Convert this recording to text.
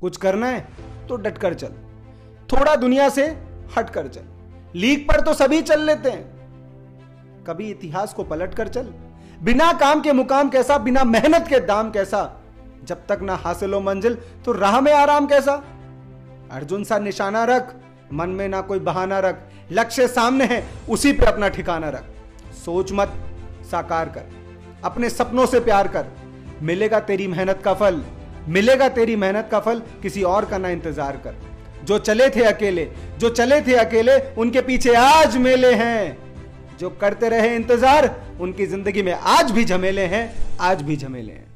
कुछ करना है तो डटकर चल। थोड़ा दुनिया से हटकर चल। लीक पर तो सभी चल लेते हैं। कभी इतिहास को पलट कर चल। बिना काम के मुकाम कैसा, बिना मेहनत के दाम कैसा? जब तक ना हासिल मंजिल तो राह में आराम कैसा? अर्जुन सा निशाना रख, मन में ना कोई बहाना रख। लक्ष्य सामने है, उसी पे अपना ठिकाना रख। सोच मत, साकार कर। अपने सपनों से प्यार कर। मिलेगा तेरी मेहनत का फल। मिलेगा तेरी मेहनत का फल, किसी और का ना इंतज़ार कर। जो चले थे अकेले, जो चले थे अकेले, उनके पीछे आज मेले हैं। जो करते रहे इंतज़ार, उनकी ज़िंदगी में आज भी झमेले हैं, आज भी झमेले हैं।